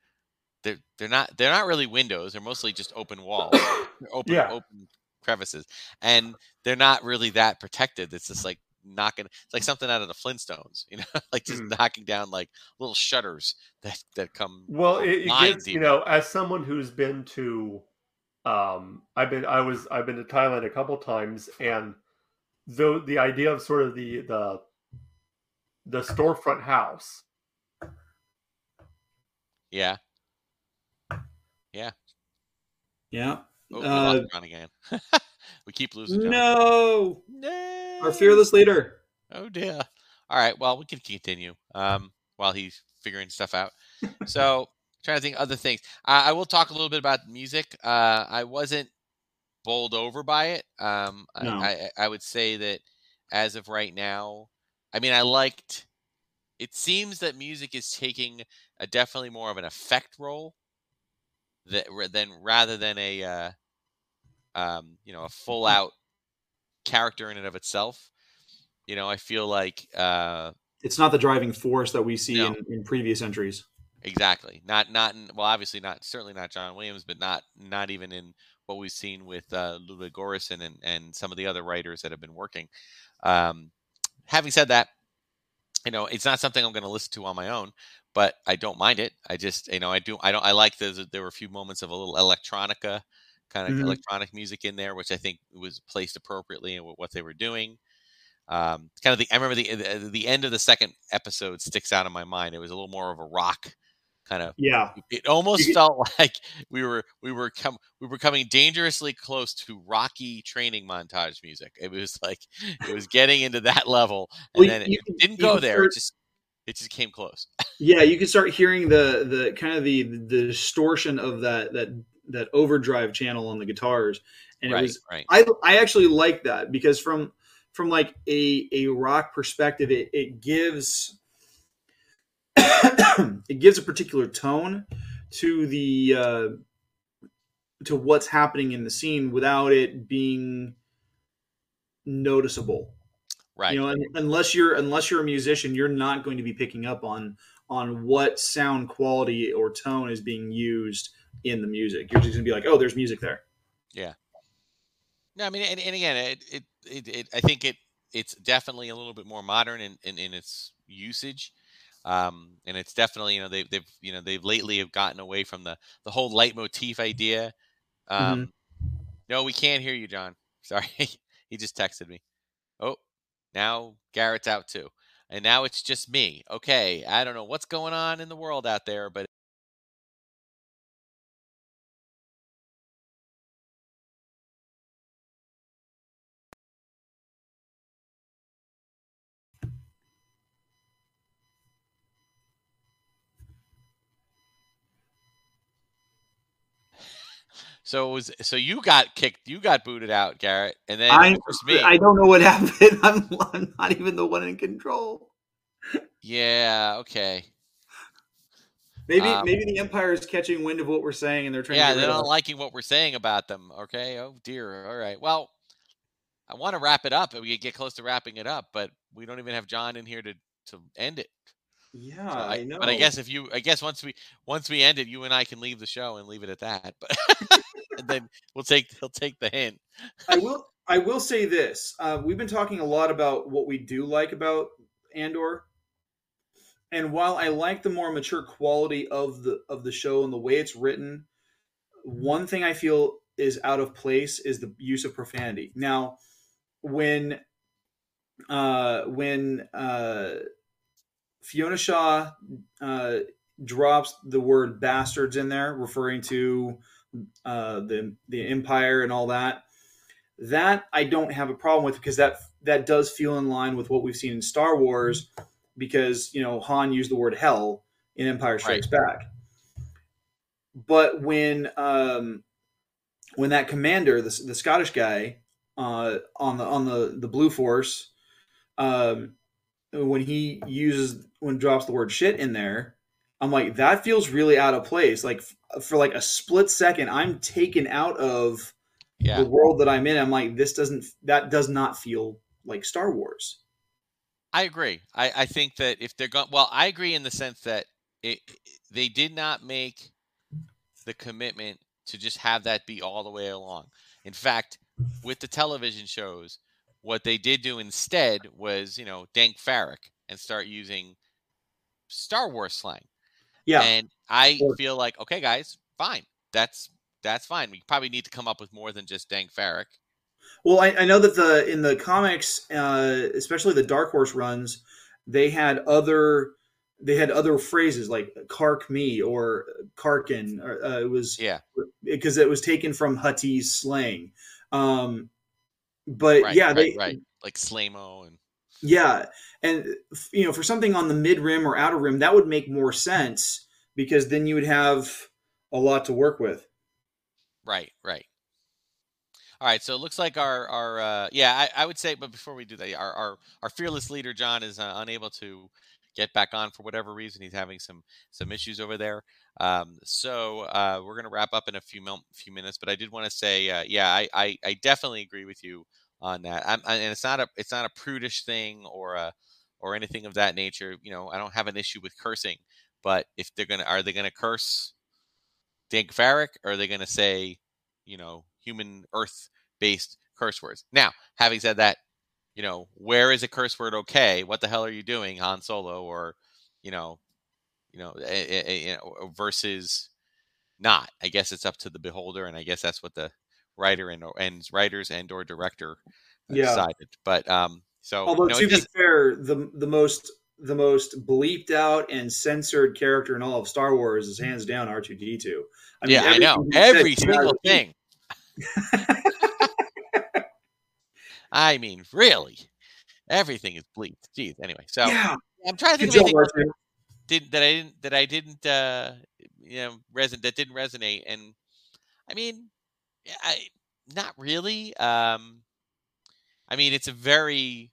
they're they're not they're not really windows. They're mostly just open walls, open Yeah. open crevices, and they're not really that protected. It's just like knocking. It's like something out of the Flintstones, you know, like just Mm. knocking down like little shutters that that come. Well, it, it gets you know, as someone who's been to, um, I've been I was I've been to Thailand a couple times, and though the idea of sort of the the the storefront house. Yeah. yeah Oh, we Uh, again. we keep losing John. no No. Our fearless leader Oh dear. All right. Well, we can continue um, while he's figuring stuff out. So, trying to think other things. I, I will talk a little bit about music. Uh, I wasn't bowled over by it. Um, No. I, I, I would say that as of right now, I mean, I liked. It seems that music is taking a definitely more of an effect role that than rather than a uh, um, you know a full out character in and of itself. You know, I feel like uh, It's not the driving force that we see No. in, in previous entries. exactly not not in, well, obviously not certainly not John Williams, but not not even in what we've seen with uh, Ludwig Göransson and and some of the other writers that have been working. Um, having said that, you know, it's not something I'm going to listen to on my own, but I don't mind it. I just, you know, I do, I don't, I like the, there were a few moments of a little electronica, kind of Mhm. electronic music in there, which I think was placed appropriately in what they were doing. Um, kind of the, I remember the, the the end of the second episode sticks out in my mind. It was a little more of a rock kind of Yeah. it almost felt like we were we were com- we were coming dangerously close to Rocky training montage music. It was like it was getting into that level, and Well, then it you can- didn't go there. start- It just it just came close. Yeah, you can start hearing the the kind of the the distortion of that that that overdrive channel on the guitars, and right, it was right, I I actually like that because from from like a a rock perspective, it it gives it gives a particular tone to the uh, to what's happening in the scene without it being noticeable. right. You know, un- unless you're unless you're a musician, you're not going to be picking up on on what sound quality or tone is being used in the music. You're just to be like, "Oh, there's music there." Yeah. No, I mean, and, and again, it, it, it, it, I think it, it's definitely a little bit more modern in, in, in its usage. Um, and it's definitely, you know, they've, they've, you know, they've lately have gotten away from the, the whole leitmotif idea. Um, no, we can't hear you, John. Sorry. he just texted me. Oh, now Garrett's out too. And now it's just me. Okay. I don't know what's going on in the world out there, but so it was, so you got kicked, you got booted out, Garrett. And then I me. I don't know what happened. I'm, I'm not even the one in control. yeah. Okay. Maybe Um, maybe the Empire is catching wind of what we're saying and they're trying yeah, to they're not us. liking what we're saying about them. Okay. Oh dear. All right. Well, I want to wrap it up, and we get close to wrapping it up, but we don't even have John in here to to end it. Yeah, So I, know. But I guess if you, I guess once we once we end it, you and I can leave the show and leave it at that. But and then we'll take he'll take the hint. I will. I will say this: uh, we've been talking a lot about what we do like about Andor, and while I like the more mature quality of the of the show and the way it's written, one thing I feel is out of place is the use of profanity. Now, when uh, when uh, Fiona Shaw uh, drops the word bastards in there, referring to uh, the the Empire and all that. That I don't have a problem with because that that does feel in line with what we've seen in Star Wars, because you know Han used the word hell in Empire Strikes Back. But when um, when that commander, the, the Scottish guy uh, on the on the the Blue Force, um, when he uses when drops the word shit in there, I'm like that feels really out of place. Like f- for like a split second, I'm taken out of Yeah. the world that I'm in. I'm like this doesn't that does not feel like Star Wars. I agree. I, I think that if they're going, well, I agree in the sense that it, they did not make the commitment to just have that be all the way along. In fact, with the television shows, what they did do instead was, you know, dank Farrik and start using Star Wars slang. Yeah, And I Sure. feel like, okay, guys, fine. That's that's fine. We probably need to come up with more than just dank Farrik. Well, I, I know that the in the comics, uh, especially the Dark Horse runs, they had other they had other phrases like "kark me" or "karkin." Or, uh, it was Yeah. because it was taken from Huttese slang. Um, but Right. yeah, right, they right. Like Slamo and yeah, and you know, for something on the mid rim or outer rim, that would make more sense because then you would have a lot to work with. Right, right. All right, so it looks like our our uh, yeah, I, I would say, but before we do that, our our, our fearless leader John is uh, unable to get back on for whatever reason. He's having some some issues over there. Um, so uh, we're gonna wrap up in a few mil- few minutes, but I did want to say, uh, yeah, I, I I definitely agree with you on that. I'm, I, and it's not a it's not a prudish thing or a or anything of that nature. You know, I don't have an issue with cursing, but if they're gonna are they gonna curse Dank Farrik or are they gonna say, you know, human Earth based curse words? Now, having said that, you know, where is a curse word okay? What the hell are you doing, Han Solo? Or, you know, you know, a, a, a, versus not. I guess it's up to the beholder, and I guess that's what the writer and and writers and or director uh, Yeah. decided. But um, so Although know, to be fair, the the most the most bleeped out and censored character in all of Star Wars is hands down R two D two. yeah, I know every single thing. I mean, really, everything is bleeped. Jeez. Anyway, so Yeah, I'm trying to good think of anything R2. did, that I didn't that I didn't uh, you know reson that didn't resonate, and I mean, I not really. Um, I mean, it's a very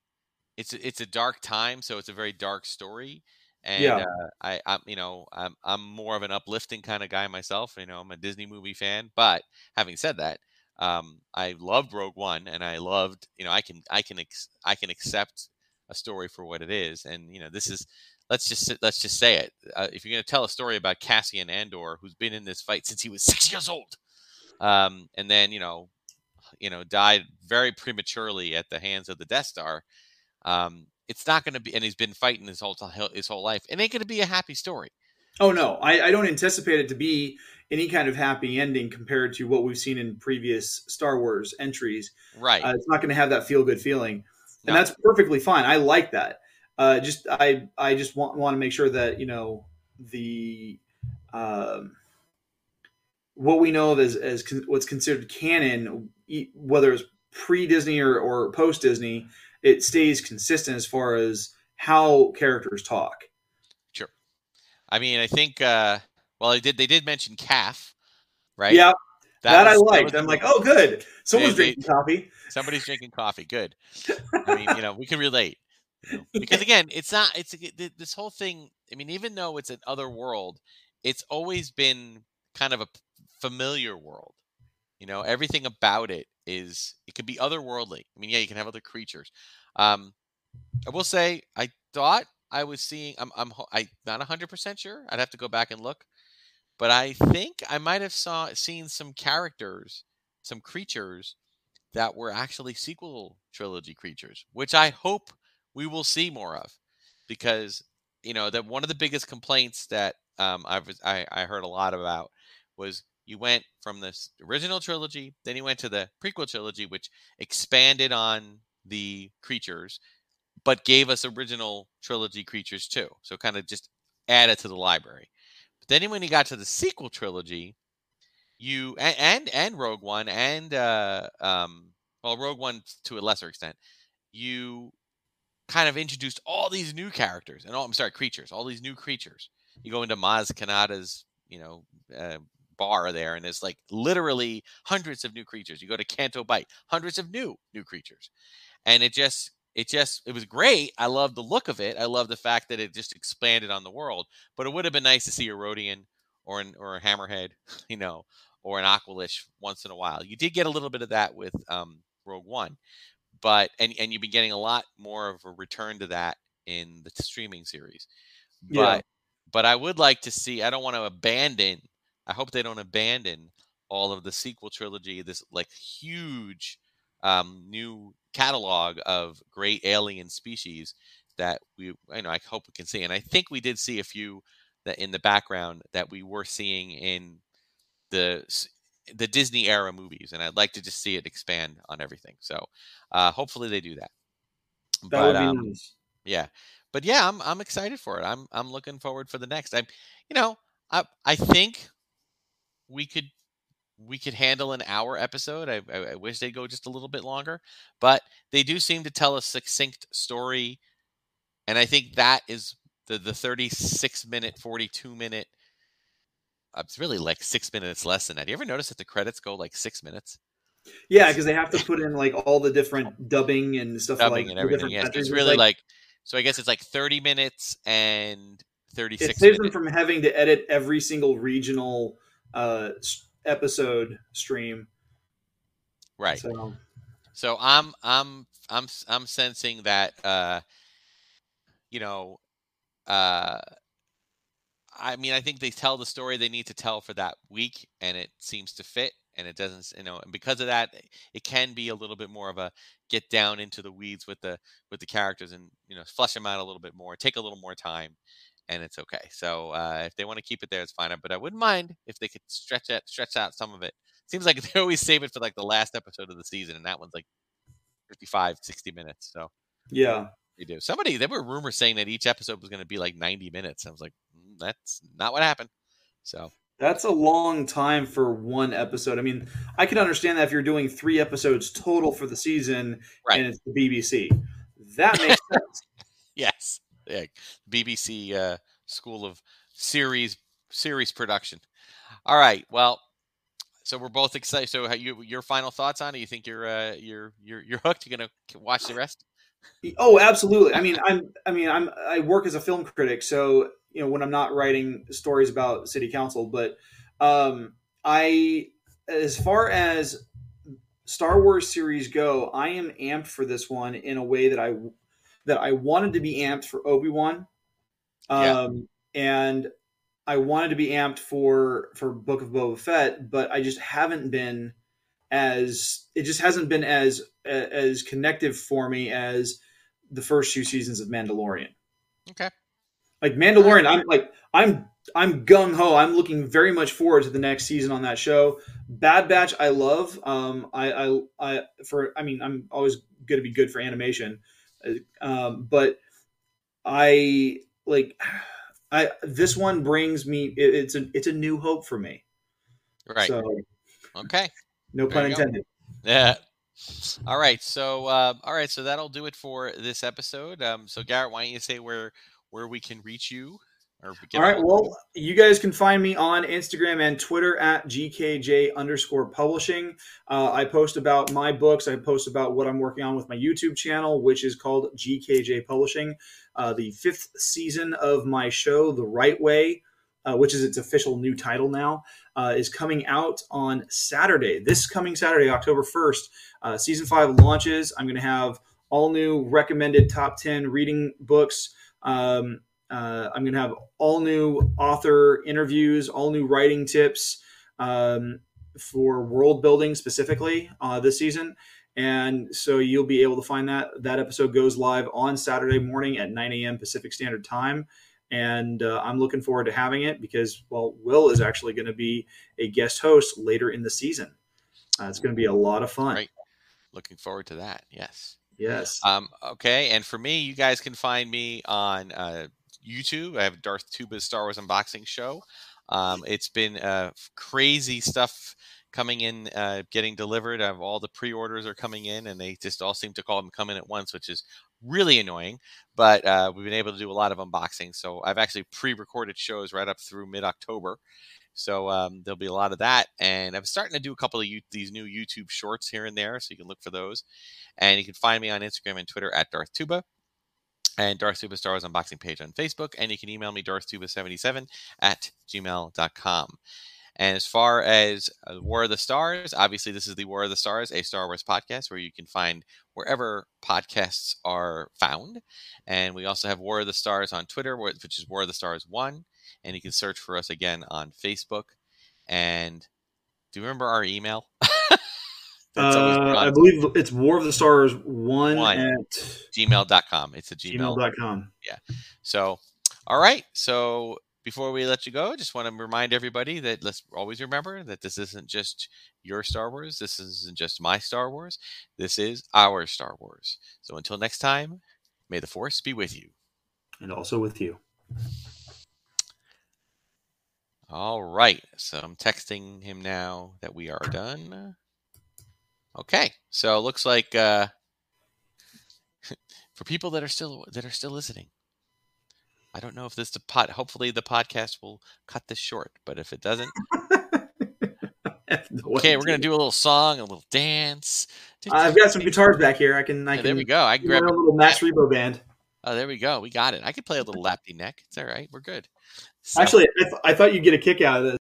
it's a- it's a dark time, so it's a very dark story. And Yeah. uh, I, I'm, you know, I'm I'm more of an uplifting kind of guy myself. You know, I'm a Disney movie fan. But having said that, um, I loved Rogue One, and I loved, you know, I can I can ex- I can accept a story for what it is. And you know, this is let's just let's just say it. Uh, if you're going to tell a story about Cassian Andor, who's been in this fight since he was six years old, um, and then you know, you know, died very prematurely at the hands of the Death Star. Um, it's not going to be, and he's been fighting his whole his whole life. It ain't going to be a happy story. Oh no, I, I don't anticipate it to be any kind of happy ending compared to what we've seen in previous Star Wars entries. Right. Uh, it's not going to have that feel good feeling, No. and that's perfectly fine. I like that. Uh, just I I just want want to make sure that you know the um, what we know of as as con- what's considered canon, e- whether it's pre Disney or, or post Disney, it stays consistent as far as how characters talk. Sure. I mean, I think. Uh, well, they did. They did mention calf, right? Yeah, that, I was- liked. was I'm like, oh, good. Someone's They- they- drinking coffee. somebody's drinking coffee. Good. I mean, you know, we can relate. you know, Because again, it's not. It's this whole thing. I mean, even though it's an other world, it's always been kind of a familiar world. You know, everything about it is. It could be otherworldly. I mean, yeah, you can have other creatures. Um, I will say, I thought I was seeing. I'm. I'm. I not hundred percent sure. I'd have to go back and look. But I think I might have saw seen some characters, some creatures that were actually sequel trilogy creatures, which I hope we will see more of, because you know that one of the biggest complaints that um, I've I, I heard a lot about was you went from this original trilogy, then you went to the prequel trilogy, which expanded on the creatures, but gave us original trilogy creatures too. So kind of just added to the library. Then when he got to the sequel trilogy, you and and, and Rogue One and uh, um, well, Rogue One to a lesser extent, you kind of introduced all these new characters and all I'm sorry, creatures, all these new creatures. You go into Maz Kanata's, you know, uh, bar there, and there's like literally hundreds of new creatures. You go to Canto Bight, hundreds of new new creatures, and it just it just it was great. I love the look of it. I love the fact that it just expanded on the world. But it would have been nice to see a Rodian or an or a Hammerhead, you know, or an Aqualish once in a while. You did get a little bit of that with um, Rogue One, but and and you've been getting a lot more of a return to that in the streaming series. But Yeah. but I would like to see. I don't want to abandon. I hope they don't abandon all of the sequel trilogy. This like huge um, new catalog of great alien species that we you know I hope we can see. And I think we did see a few that in the background that we were seeing in the the Disney era movies, and I'd like to just see it expand on everything. So uh, hopefully they do that. That but would be um, nice. yeah, but yeah, I'm I'm excited for it. I'm I'm looking forward for the next. I'm, you know, I I think we could we could handle an hour episode. I, I, I wish they'd go just a little bit longer, but they do seem to tell a succinct story, and I think that is the the 36 minute, 42 minute. uh, It's really like six minutes less than that. Do you ever notice that the credits go like six minutes? Yeah, because they have to put in like all the different dubbing and stuff dubbing like and everything. Yes, it's It's really like, so. I guess it's like thirty minutes and thirty it six. saves them from having to edit every single regional uh, episode stream. right. So So I'm I'm I'm I'm sensing that uh you know uh I mean I think they tell the story they need to tell for that week and it seems to fit and it doesn't you know and because of that it can be a little bit more of a get down into the weeds with the with the characters and you know flush them out a little bit more take a little more time and it's okay so uh, if they want to keep it there it's fine but i wouldn't mind if they could stretch out stretch out some of it seems like they always save it for like the last episode of the season and that one's like 55 60 minutes so Yeah. they do somebody there were rumors saying that each episode was going to be like 90 minutes i was like mm, that's not what happened so That's a long time for one episode. I mean, I can understand that if you're doing three episodes total for the season Right. and it's the BBC. That makes sense. Yeah. BBC uh, School of Series Series Production. All right. Well, so we're both excited. So, you your final thoughts on it? You think you're uh, you're you're you're hooked? You're gonna watch the rest? Oh, absolutely. I mean, I'm. I mean, I'm. I work as a film critic, so you know when I'm not writing stories about city council, but um, I, as far as Star Wars series go, I am amped for this one in a way that I that I wanted to be amped for Obi Wan, Yeah. um, and I wanted to be amped for for Book of Boba Fett, but I just haven't been as it just hasn't been as as connective for me as the first two seasons of Mandalorian. Okay. Like Mandalorian, I'm like I'm I'm gung ho. I'm looking very much forward to the next season on that show. Bad Batch, I love. Um, I I, I for I mean, I'm always going to be good for animation, um, but I like I this one brings me. It, it's a it's a new hope for me. Right. So okay. no There pun go. intended. Yeah. All right. So, uh, all right. So that'll do it for this episode. Um, so Garrett, why don't you say where where we can reach you? All right. a hold of you? Well, you guys can find me on Instagram and Twitter at GKJ underscore publishing. Uh, I post about my books. I post about what I'm working on with my YouTube channel, which is called GKJ Publishing. Uh, the fifth season of my show, The Right Way, uh, which is its official new title now, uh, is coming out on Saturday. This coming Saturday, October 1st. Uh, season five launches. I'm going to have all new recommended top 10 reading books. Um, uh, I'm going to have all new author interviews, all new writing tips um, for world building specifically uh, this season. And so you'll be able to find that. That episode goes live on Saturday morning at 9 a.m. Pacific Standard Time. And uh, I'm looking forward to having it because, well, Will is actually going to be a guest host later in the season. Uh, it's going to be a lot of fun. Great. Looking forward to that. Yes. Yes. Um, okay, and for me, you guys can find me on uh, YouTube. I have Darth Tuba's Star Wars unboxing show. Um, it's been uh, crazy stuff coming in, uh, getting delivered. I have all the pre-orders are coming in, and they just all seem to call them come in at once, which is really annoying. But uh, we've been able to do a lot of unboxing. So I've actually pre-recorded shows right up through mid-October. So um, there'll be a lot of that, and I'm starting to do a couple of you, these new YouTube shorts here and there, so you can look for those. And you can find me on Instagram and Twitter at Darth Tuba and Darth Wars unboxing page on Facebook. And you can email me darthtuba77 at gmail.com. And as far as uh, War of the Stars, obviously this is the War of the Stars, a Star Wars podcast where you can find wherever podcasts are found. And we also have War of the Stars on Twitter, which is War of the Stars 1. And you can search for us again on Facebook. And do you remember our email? Uh, I believe it's War of the Stars 1, One. at gmail.com. It's a Gmail. gmail.com. Yeah. So, all right. So before we let you go, just want to remind everybody that let's always remember that this isn't just your Star Wars. This isn't just my Star Wars. This is our Star Wars. So until next time, may the Force be with you. And also with you. All right. So I'm texting him now that we are done. Okay. So it looks like uh, for people that are still that are still listening, I don't know if this the pod. Hopefully, the podcast will cut this short. But if it doesn't, okay, we're gonna do a little song, a little dance. I've got some guitars back here. I can. I can there we go. I can grab. own little Max Rebo band. Oh, there we go. We got it. I could play a little lappy neck. It's all right. We're good. So- Actually, I, th- I thought you'd get a kick out of this.